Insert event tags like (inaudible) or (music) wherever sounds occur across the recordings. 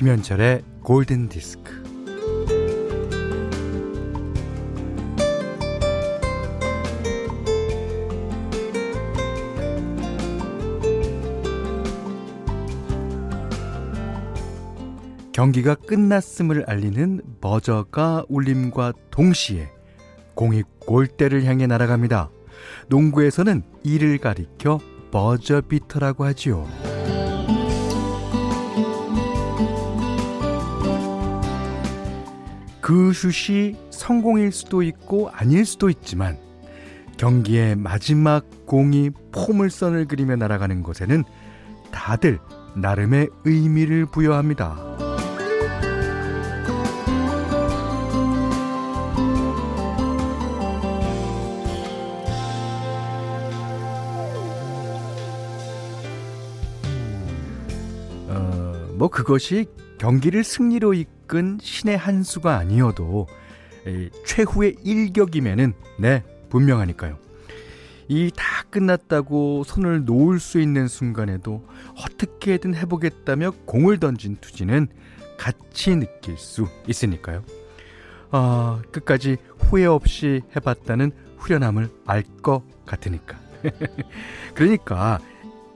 김현철의 골든 디스크. 경기가 끝났음을 알리는 버저가 울림과 동시에 공이 골대를 향해 날아갑니다. 농구에서는 이를 가리켜 버저비터라고 하지요. 그 슛이 성공일 수도 있고 아닐 수도 있지만 경기의 마지막 공이 포물선을 그리며 날아가는 곳에는 다들 나름의 의미를 부여합니다. 뭐 그것이 경기를 승리로 이끈 신의 한 수가 아니어도 최후의 일격이면은 네 분명하니까요. 이 다 끝났다고 손을 놓을 수 있는 순간에도 어떻게든 해보겠다며 공을 던진 투지는 같이 느낄 수 있으니까요. 아, 끝까지 후회 없이 해봤다는 후련함을 알 것 같으니까. (laughs) 그러니까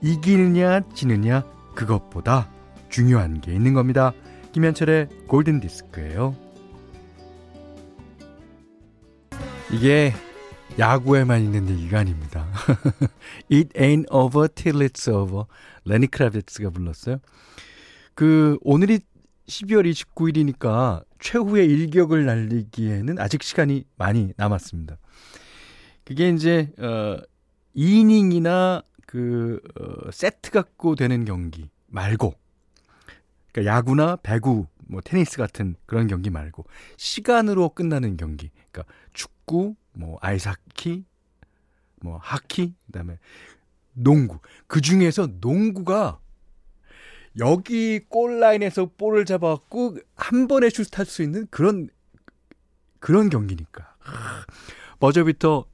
이기느냐 지느냐 그것보다 중요한 게 있는 겁니다. 김현철의 골든 디스크예요. 이게 야구에만 있는 얘기가 아닙니다. (laughs) It ain't over till it's over. 레니 크라비츠가 불렀어요. 그 오늘이 12월 29일이니까 최후의 일격을 날리기에는 아직 시간이 많이 남았습니다. 그게 이제 어 2이닝이나 그 어, 세트 갖고 되는 경기 말고 그러니까 야구나 배구, 뭐 테니스 같은 그런 경기 말고 시간으로 끝나는 경기. 그러니까 축구, 뭐 아이스하키, 뭐 하키, 그다음에 농구. 그 중에서 농구가 여기 골 라인에서 볼을 잡아갖고 한 번에 슛할 수 있는 그런 그런 경기니까. 버저비터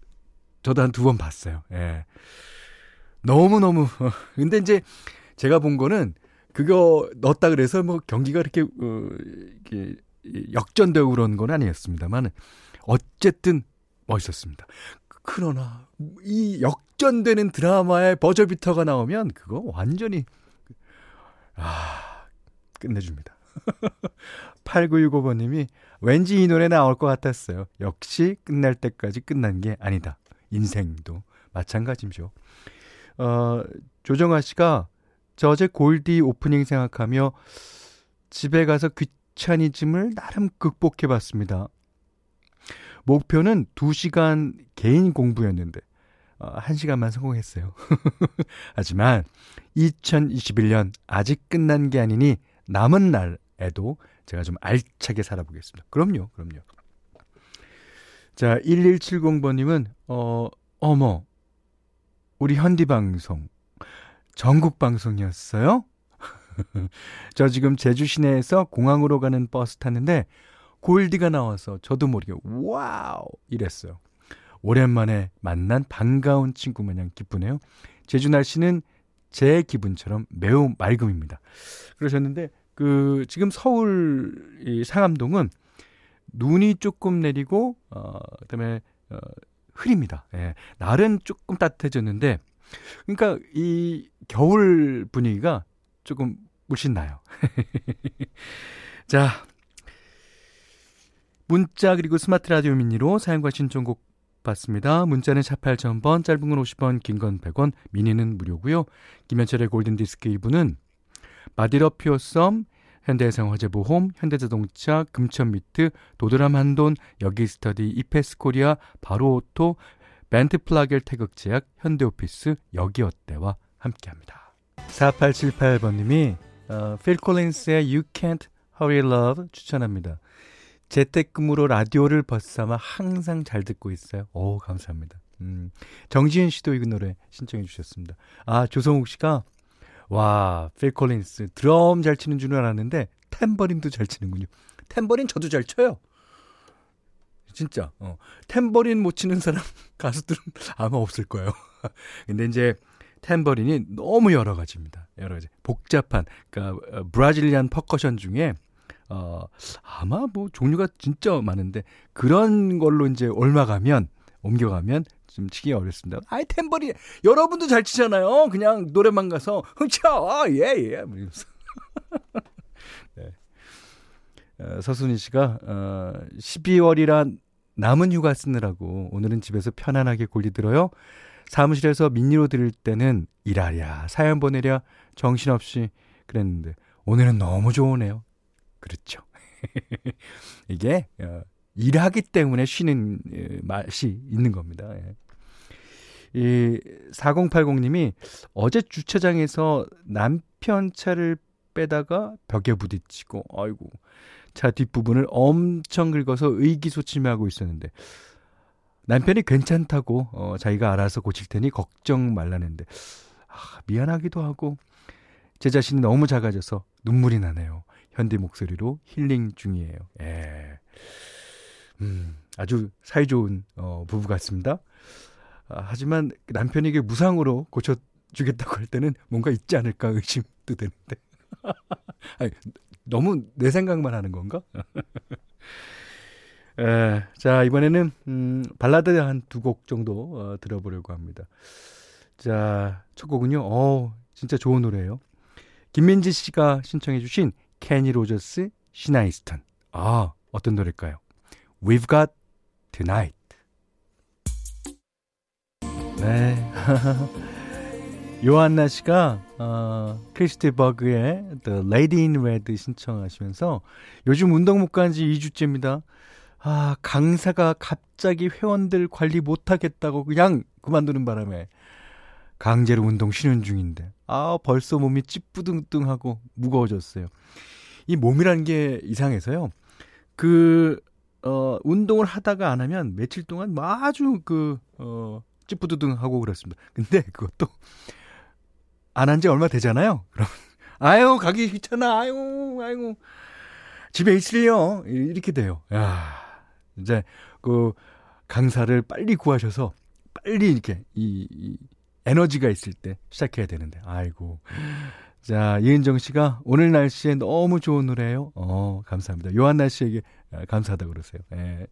저도 한 두 번 봤어요. 예. 너무 너무. (laughs) 근데 이제 제가 본 거는 그거 넣었다 그래서 뭐 경기가 그렇게 어, 이렇게 역전되고 그런 건 아니었습니다만 어쨌든 멋있었습니다. 그러나 이 역전되는 드라마의 버저비터가 나오면 그거 완전히 아 끝내줍니다. (laughs) 8965번님이 왠지 이 노래 나올 것 같았어요. 역시 끝날 때까지 끝난 게 아니다. 인생도 마찬가지죠. 어, 조정아 씨가 저 어제 골디 오프닝 생각하며 집에 가서 귀차니즘을 나름 극복해 봤습니다. 목표는 2시간 개인 공부였는데 어, 1시간만 성공했어요. (laughs) 하지만 2021년 아직 끝난 게 아니니 남은 날에도 제가 좀 알차게 살아보겠습니다. 그럼요, 그럼요. 자, 1170번님은, 어, 어머, 우리 현디방송 전국 방송이었어요? (laughs) 저 지금 제주 시내에서 공항으로 가는 버스 탔는데 골디가 나와서 저도 모르게 wow 이랬어요. 오랜만에 만난 반가운 친구 마냥 기쁘네요. 제주 날씨는 제 기분처럼 매우 맑음입니다. 그러셨는데 그 지금 서울 이 상암동은 눈이 조금 내리고 어 그다음에 어 흐립니다. 예. 날은 조금 따뜻해졌는데 그러니까 이 겨울 분위기가 조금 물씬 나요. (laughs) 자, 문자 그리고 스마트 라디오 미니로 사연과 신청곡 받습니다. 문자는 4 8 0 0 0번 짧은 건 50원, 긴 건 100원, 미니는 무료고요. 김현철의 골든디스크 2부는 마디러 피어썸, 현대해상 화재보험, 현대자동차, 금천미트, 도드람 한돈, 여기스터디, 이페스코리아, 바로오토, 벤트 플라겔 태극제약, 현대오피스, 여기어때와 함께합니다. 4878번님이 어, 필 콜린스의 You Can't Hurry Love 추천합니다. 재택근무로 라디오를 벗삼아 항상 잘 듣고 있어요. 오, 감사합니다. 음, 정지은 씨도 이 노래 신청해 주셨습니다. 아, 조성욱 씨가 와, 필 콜린스 드럼 잘 치는 줄 알았는데 탬버린도 잘 치는군요. 탬버린 저도 잘 쳐요. 진짜. 어. 탬버린 못 치는 사람 (laughs) 가수들은 아마 없을 거예요. (laughs) 근데 이제 탬버린이 너무 여러 가지입니다. 여러 가지. 복잡한, 그러니까 어, 브라질리안 퍼커션 중에 어, 아마 뭐 종류가 진짜 많은데 그런 걸로 이제 옮겨가면 옮겨가면 좀 치기 어렵습니다. 아이 탬버린 여러분도 잘 치잖아요. 그냥 노래방 가서 흥쳐 아, 예 예. 이러면서. (laughs) 네. 어, 서순희 씨가 어, 12월이란 남은 휴가 쓰느라고 오늘은 집에서 편안하게 골리 들어요. 사무실에서 민니로 들을 때는 일하랴 사연 보내랴 정신없이 그랬는데 오늘은 너무 좋으네요. 그렇죠. (laughs) 이게 어, 일하기 때문에 쉬는 예, 맛이 있는 겁니다. 예. 이 4080님이 어제 주차장에서 남편 차를 빼다가 벽에 부딪히고 아이고 차 뒷부분을 엄청 긁어서 의기소침하고 있었는데 남편이 괜찮다고 어, 자기가 알아서 고칠 테니 걱정 말라는데 아, 미안하기도 하고 제 자신이 너무 작아져서 눈물이 나네요. 현대 목소리로 힐링 중이에요. 예. 음, 아주 사이 좋은 어, 부부 같습니다. 아, 하지만 남편에게 무상으로 고쳐 주겠다고 할 때는 뭔가 있지 않을까 의심도 되는데. (laughs) 아니, 너무 내 생각만 하는 건가? (laughs) 에, 자, 이번에는, 음, 발라드 한 두 곡 정도 어, 들어보려고 합니다. 자, 첫 곡은요, 어 진짜 좋은 노래예요. 김민지 씨가 신청해주신 케니 로저스, 시나 이스턴. 아, 어떤 노래일까요? We've got tonight. 네. (laughs) 요한나 씨가 어, 크리스티 버그의 The Lady in Red 신청하시면서 요즘 운동 못 간 지 2주째입니다. 아, 강사가 갑자기 회원들 관리 못 하겠다고 그냥 그만두는 바람에 강제로 운동 쉬는 중인데 아, 벌써 몸이 찌뿌둥뚱하고 무거워졌어요. 이 몸이라는 게 이상해서요. 그, 어, 운동을 하다가 안 하면 며칠 동안 뭐 아주 그, 어, 찌뿌두둥 하고 그렇습니다. 근데 그것도 안 한 지 얼마 되잖아요. 그럼, (laughs) 아유, 가기 귀찮아. 아유, 아유. 집에 있을려. 이렇게 돼요. 야 이제 그 강사를 빨리 구하셔서 빨리 이렇게 이, 이 에너지가 있을 때 시작해야 되는데. 아이고. 자, 이은정 씨가 오늘 날씨에 너무 좋은 노래예요. 어, 감사합니다. 요한나 씨에게 아, 감사하다고 그러세요. 예.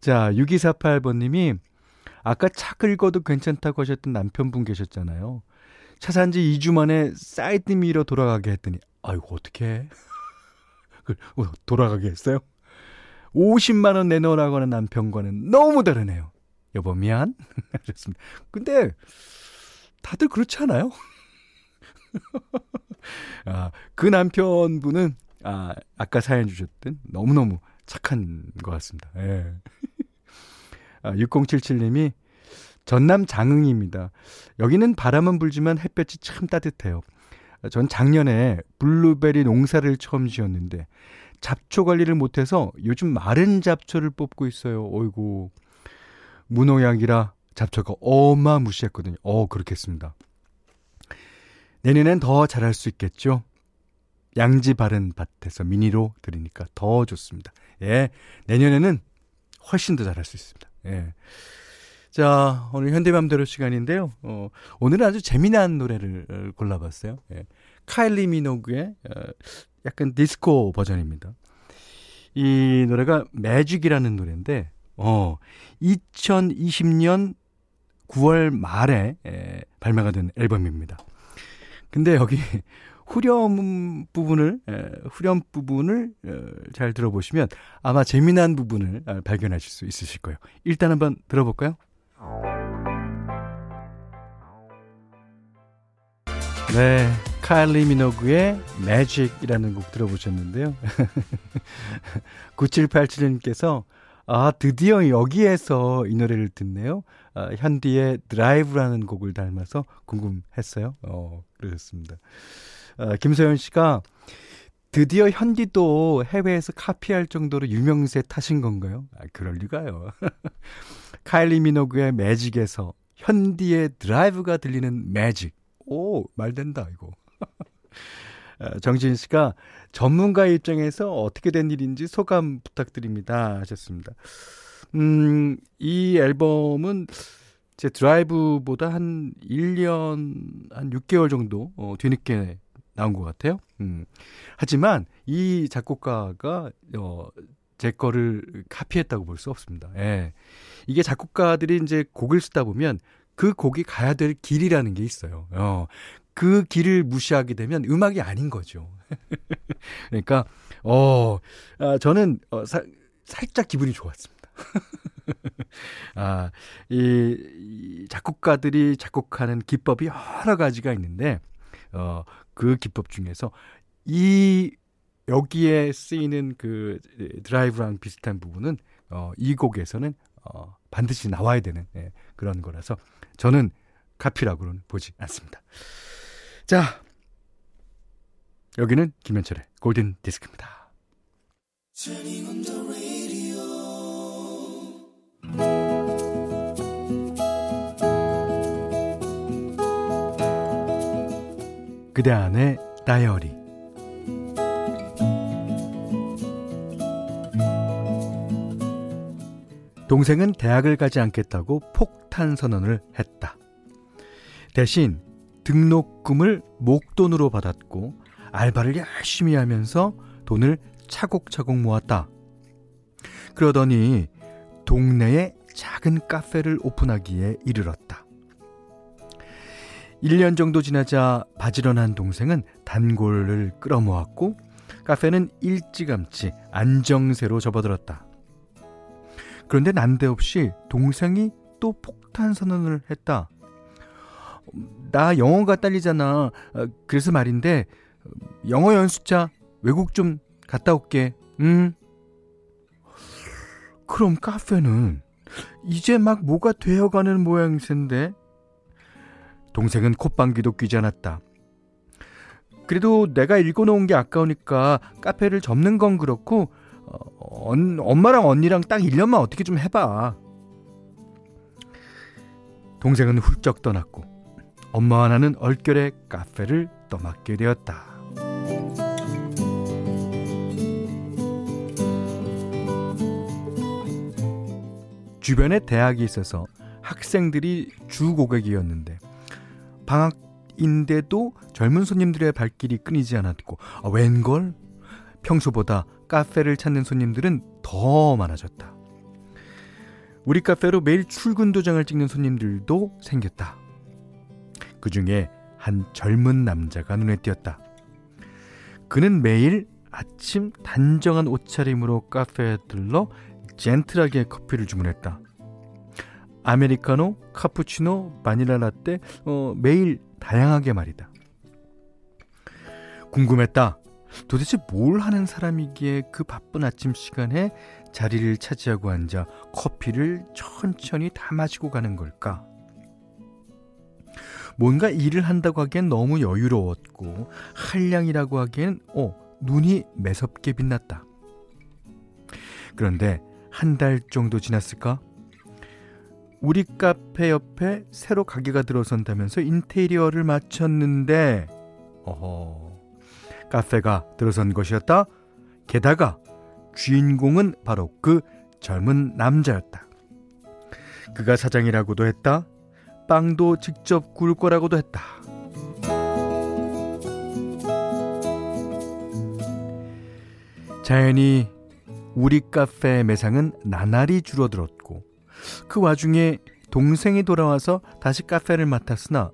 자, 6248번 님이 아까 차 긁어도 괜찮다고 하셨던 남편분 계셨잖아요. 차 산 지 2주 만에 사이드 미러 돌아가게 했더니 아이고 어떻게 (laughs) 그 어, 돌아가게 했어요? 50만 원 내놓으라고 하는 남편과는 너무 다르네요. 여보 미안. (laughs) 하셨습니다. 근데 다들 그렇지 않아요? (laughs) 아, 그 남편분은 아, 아까 사연 주셨던 너무너무 착한 것 같습니다. 예. 아, 6077님이 전남 장흥입니다. 여기는 바람은 불지만 햇볕이 참 따뜻해요. 전 작년에 블루베리 농사를 처음 지었는데 잡초 관리를 못해서 요즘 마른 잡초를 뽑고 있어요. 어이고 무농약이라 잡초가 어마무시했거든요. 어 그렇겠습니다. 내년엔 더 잘할 수 있겠죠? 양지 바른 밭에서 미니로 들으니까 더 좋습니다. 예. 내년에는 훨씬 더 잘할 수 있습니다. 예. 자, 오늘 현대맘대로 시간인데요. 어, 오늘은 아주 재미난 노래를 어, 골라봤어요. 예. 카일리 미노그의 어, 약간 디스코 버전입니다. 이 노래가 매직이라는 노래인데, 어, 2020년 9월 말에 에, 발매가 된 앨범입니다. 근데 여기 후렴 부분을 에, 후렴 부분을 에, 잘 들어보시면 아마 재미난 부분을 아, 발견하실 수 있으실 거예요. 일단 한번 들어볼까요? 네, 카일리 미노그의 매직이라는 곡 들어보셨는데요. (laughs) 9787님께서 아, 드디어 여기에서 이 노래를 듣네요. 아, 현디의 드라이브라는 곡을 닮아서 궁금했어요. 어, 그러셨습니다. 아, 김소연 씨가 드디어 현디도 해외에서 카피할 정도로 유명세 타신 건가요? 아, 그럴 리가요. (laughs) 카일리 미노그의 매직에서 현디의 드라이브가 들리는 매직. 오, 말 된다, 이거. (laughs) 아, 정진 씨가 전문가 입장에서 어떻게 된 일인지 소감 부탁드립니다. 하셨습니다. 음, 이 앨범은 제 드라이브보다 한 1년, 한 6개월 정도 어, 뒤늦게 나온 것 같아요. 음. 하지만 이 작곡가가 어, 제 거를 카피했다고 볼 수 없습니다. 예. 이게 작곡가들이 이제 곡을 쓰다 보면 그 곡이 가야 될 길이라는 게 있어요. 어. 그 길을 무시하게 되면 음악이 아닌 거죠. (laughs) 그러니까 어, 아, 저는 어, 사, 살짝 기분이 좋았습니다. (laughs) 아, 이, 이 작곡가들이 작곡하는 기법이 여러 가지가 있는데 어, 그 기법 중에서 이 여기에 쓰이는 그 드라이브랑 비슷한 부분은 어, 이 곡에서는 어, 반드시 나와야 되는 예, 그런 거라서 저는 카피라고는 보지 않습니다. 자, 여기는 김현철의 골든 디스크입니다. 그대 안의 다이어리 동생은 대학을 가지 않겠다고 폭탄 선언을 했다. 대신 등록금을 목돈으로 받았고 알바를 열심히 하면서 돈을 차곡차곡 모았다. 그러더니 동네에 작은 카페를 오픈하기에 이르렀다. 1년 정도 지나자 바지런한 동생은 단골을 끌어모았고 카페는 일찌감치 안정세로 접어들었다. 그런데 난데없이 동생이 또 폭탄 선언을 했다. 나 영어가 딸리잖아. 어, 그래서 말인데 영어 연습자 외국 좀 갔다 올게. 음. 그럼 카페는 이제 막 뭐가 되어가는 모양새인데 동생은 콧방귀도 뀌지 않았다. 그래도 내가 읽어놓은 게 아까우니까 카페를 접는 건 그렇고 어, 엄마랑 언니랑 딱 1년만 어떻게 좀 해봐. 동생은 훌쩍 떠났고 엄마와 나는 얼결에 카페를 떠맡게 되었다. 주변에 대학이 있어서 학생들이 주 고객이었는데 방학인데도 젊은 손님들의 발길이 끊이지 않았고 아, 웬걸 평소보다 카페를 찾는 손님들은 더 많아졌다. 우리 카페로 매일 출근 도장을 찍는 손님들도 생겼다. 그 중에 한 젊은 남자가 눈에 띄었다. 그는 매일 아침 단정한 옷차림으로 카페에 들러 젠틀하게 커피를 주문했다. 아메리카노, 카푸치노, 바닐라 라떼, 어, 매일 다양하게 말이다. 궁금했다. 도대체 뭘 하는 사람이기에 그 바쁜 아침 시간에 자리를 차지하고 앉아 커피를 천천히 다 마시고 가는 걸까? 뭔가 일을 한다고 하기엔 너무 여유로웠고 한량이라고 하기엔 어, 눈이 매섭게 빛났다. 그런데 한 달 정도 지났을까? 우리 카페 옆에 새로 가게가 들어선다면서 인테리어를 마쳤는데 어허 카페가 들어선 것이었다. 게다가 주인공은 바로 그 젊은 남자였다. 그가 사장이라고도 했다. 빵도 직접 구울 거라고도 했다. 자연히 우리 카페 매상은 나날이 줄어들었고 그 와중에 동생이 돌아와서 다시 카페를 맡았으나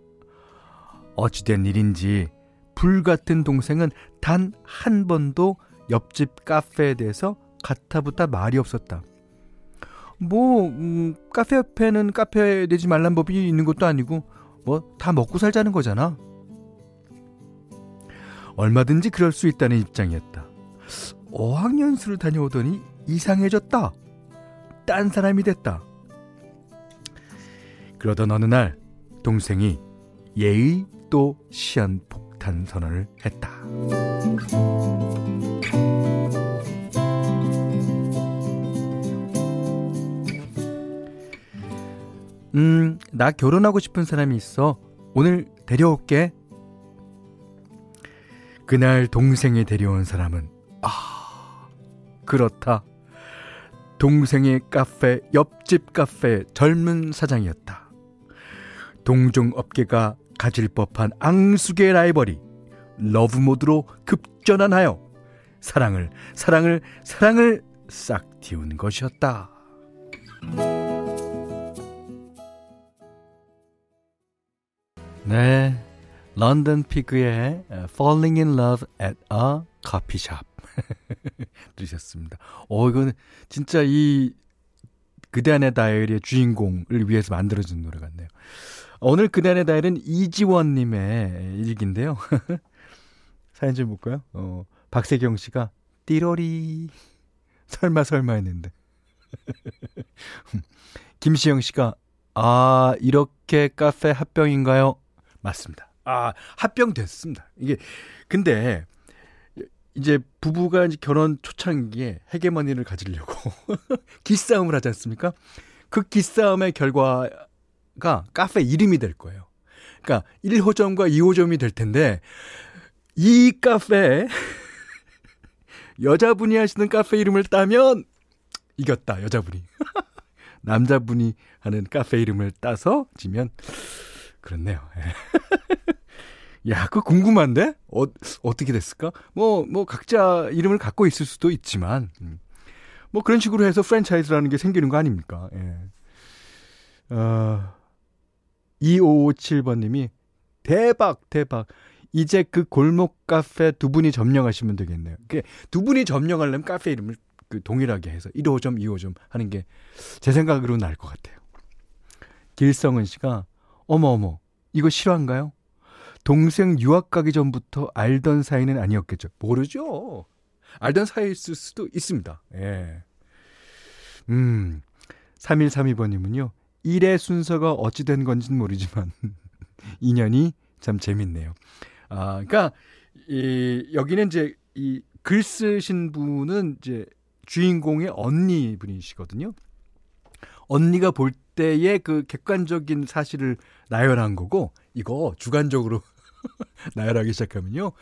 어찌된 일인지 불같은 동생은 단 한 번도 옆집 카페에 대해서 가타부타 말이 없었다. 뭐 음, 카페 옆에는 카페 내지 말란 법이 있는 것도 아니고 뭐 다 먹고 살자는 거잖아. 얼마든지 그럴 수 있다는 입장이었다. 어학연수를 다녀오더니 이상해졌다. 딴 사람이 됐다. 그러던 어느 날 동생이 예의 또 시한 폭탄 선언을 했다. 음, 나 결혼하고 싶은 사람이 있어. 오늘 데려올게. 그날 동생이 데려온 사람은, 아, 그렇다. 동생의 카페, 옆집 카페 젊은 사장이었다. 동종업계가 가질 법한 앙숙의 라이벌이 러브모드로 급전환하여 사랑을 사랑을 사랑을 싹 틔운 것이었다. 네, 런던 피그의 Falling in Love at a Coffee Shop (laughs) 들으셨습니다. 어, 이거는 진짜 이 그대 안의 다이어리의 주인공을 위해서 만들어진 노래 같네요. 오늘 그대 안의 다이어리는 이지원님의 일기인데요. (laughs) 사연 좀 볼까요? 어, 박세경 씨가 띠로리 설마 설마 했는데 (laughs) 김시영 씨가 아 이렇게 카페 합병인가요? 맞습니다. 아 합병 됐습니다. 이게 근데 이제 부부가 이제 결혼 초창기에 헤게머니를 가지려고 (laughs) 기싸움을 하지 않습니까? 그 기싸움의 결과 가 카페 이름이 될 거예요. 그러니까 1호점과 2호점이 될 텐데 이 카페 (laughs) 여자분이 하시는 카페 이름을 따면 이겼다 여자분이 (laughs) 남자분이 하는 카페 이름을 따서 지면 그렇네요. (laughs) 야, 그거 궁금한데? 어, 어떻게 됐을까? 뭐, 뭐, 각자 이름을 갖고 있을 수도 있지만, 음. 뭐 그런 식으로 해서 프랜차이즈라는 게 생기는 거 아닙니까? 예. 어, 2557번님이, 대박, 대박. 이제 그 골목 카페 두 분이 점령하시면 되겠네요. 두 분이 점령하려면 카페 이름을 그 동일하게 해서 1호점, 2호점 하는 게 제 생각으로 나을 것 같아요. 길성은 씨가 어머 어머 이거 실화인가요? 동생 유학 가기 전부터 알던 사이는 아니었겠죠. 모르죠. 알던 사이일 수도 있습니다. 예. 음. 3132번님은요. 일의 순서가 어찌 된 건지는 모르지만 (laughs) 인연이 참 재밌네요. 아, 그러니까 이 여기는 이제 이 글 쓰신 분은 이제 주인공의 언니 분이시거든요. 언니가 볼 때의 그 객관적인 사실을 나열한 거고 이거 주관적으로 (laughs) 나열하기 시작하면요.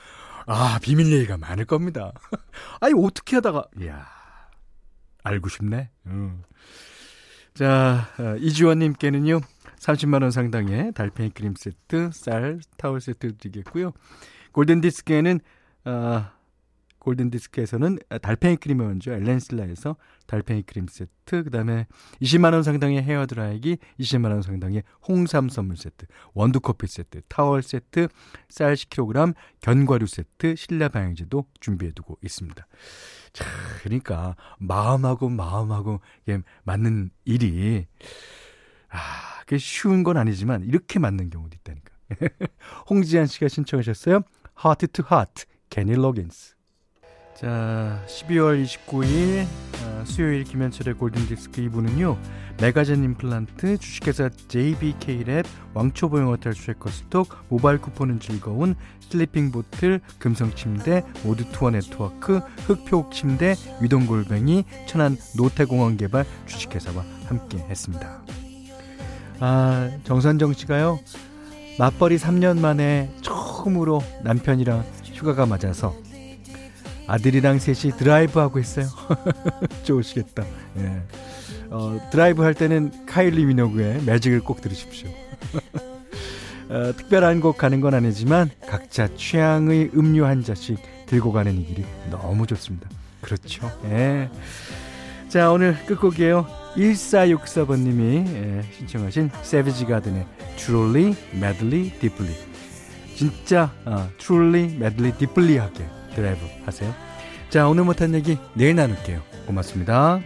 아, 비밀 얘기가 많을 겁니다. (laughs) 아니, 어떻게 하다가, 이야, 알고 싶네. 음. 자, 어, 이주원님께는요, 30만원 상당의 달팽이 크림 세트, 쌀, 타월 세트 드리겠고요. 골든디스크에는, 어, 골든디스크에서는 달팽이 크림의 원조 엘렌실라에서 달팽이 크림 세트, 그 다음에 20만원 상당의 헤어드라이기, 20만원 상당의 홍삼 선물 세트, 원두커피 세트, 타월 세트, 쌀 10kg, 견과류 세트, 실내 방향제도 준비해두고 있습니다. 자, 그러니까 마음하고 마음하고 맞는 일이 아, 그게 쉬운 건 아니지만 이렇게 맞는 경우도 있다니까. (laughs) 홍지한 씨가 신청하셨어요. Heart to Heart, 케니 로긴스. 자, 12월 29일 어, 수요일 김현철의 골든디스크 2부는요. 메가젠 임플란트, 주식회사 JBK랩, 왕초보영어탈출 해커스톡, 모바일 쿠폰은 즐거운, 슬리핑 보틀, 금성침대, 모두투어 네트워크, 흑표침대, 유동골뱅이, 천안 노태공원 개발 주식회사와 함께 했습니다. 아, 정선정 씨가요. 맞벌이 3년 만에 처음으로 남편이랑 휴가가 맞아서 아들이랑 셋이 드라이브 하고 있어요. (laughs) 좋으시겠다. 예. 어, 드라이브 할 때는 카일리 미노그의 매직을 꼭 들으십시오. (laughs) 어, 특별한 곳 가는 건 아니지만 각자 취향의 음료 한 잔씩 들고 가는 이 길이 너무 좋습니다. 그렇죠. 예. 자, 오늘 끝곡이에요. 1464번님이 예, 신청하신 세비지 가든의 Truly, Madly, Deeply. 진짜 어, Truly, Madly, Deeply하게 드라이브 하세요. 자, 오늘 못한 얘기 내일 나눌게요. 고맙습니다.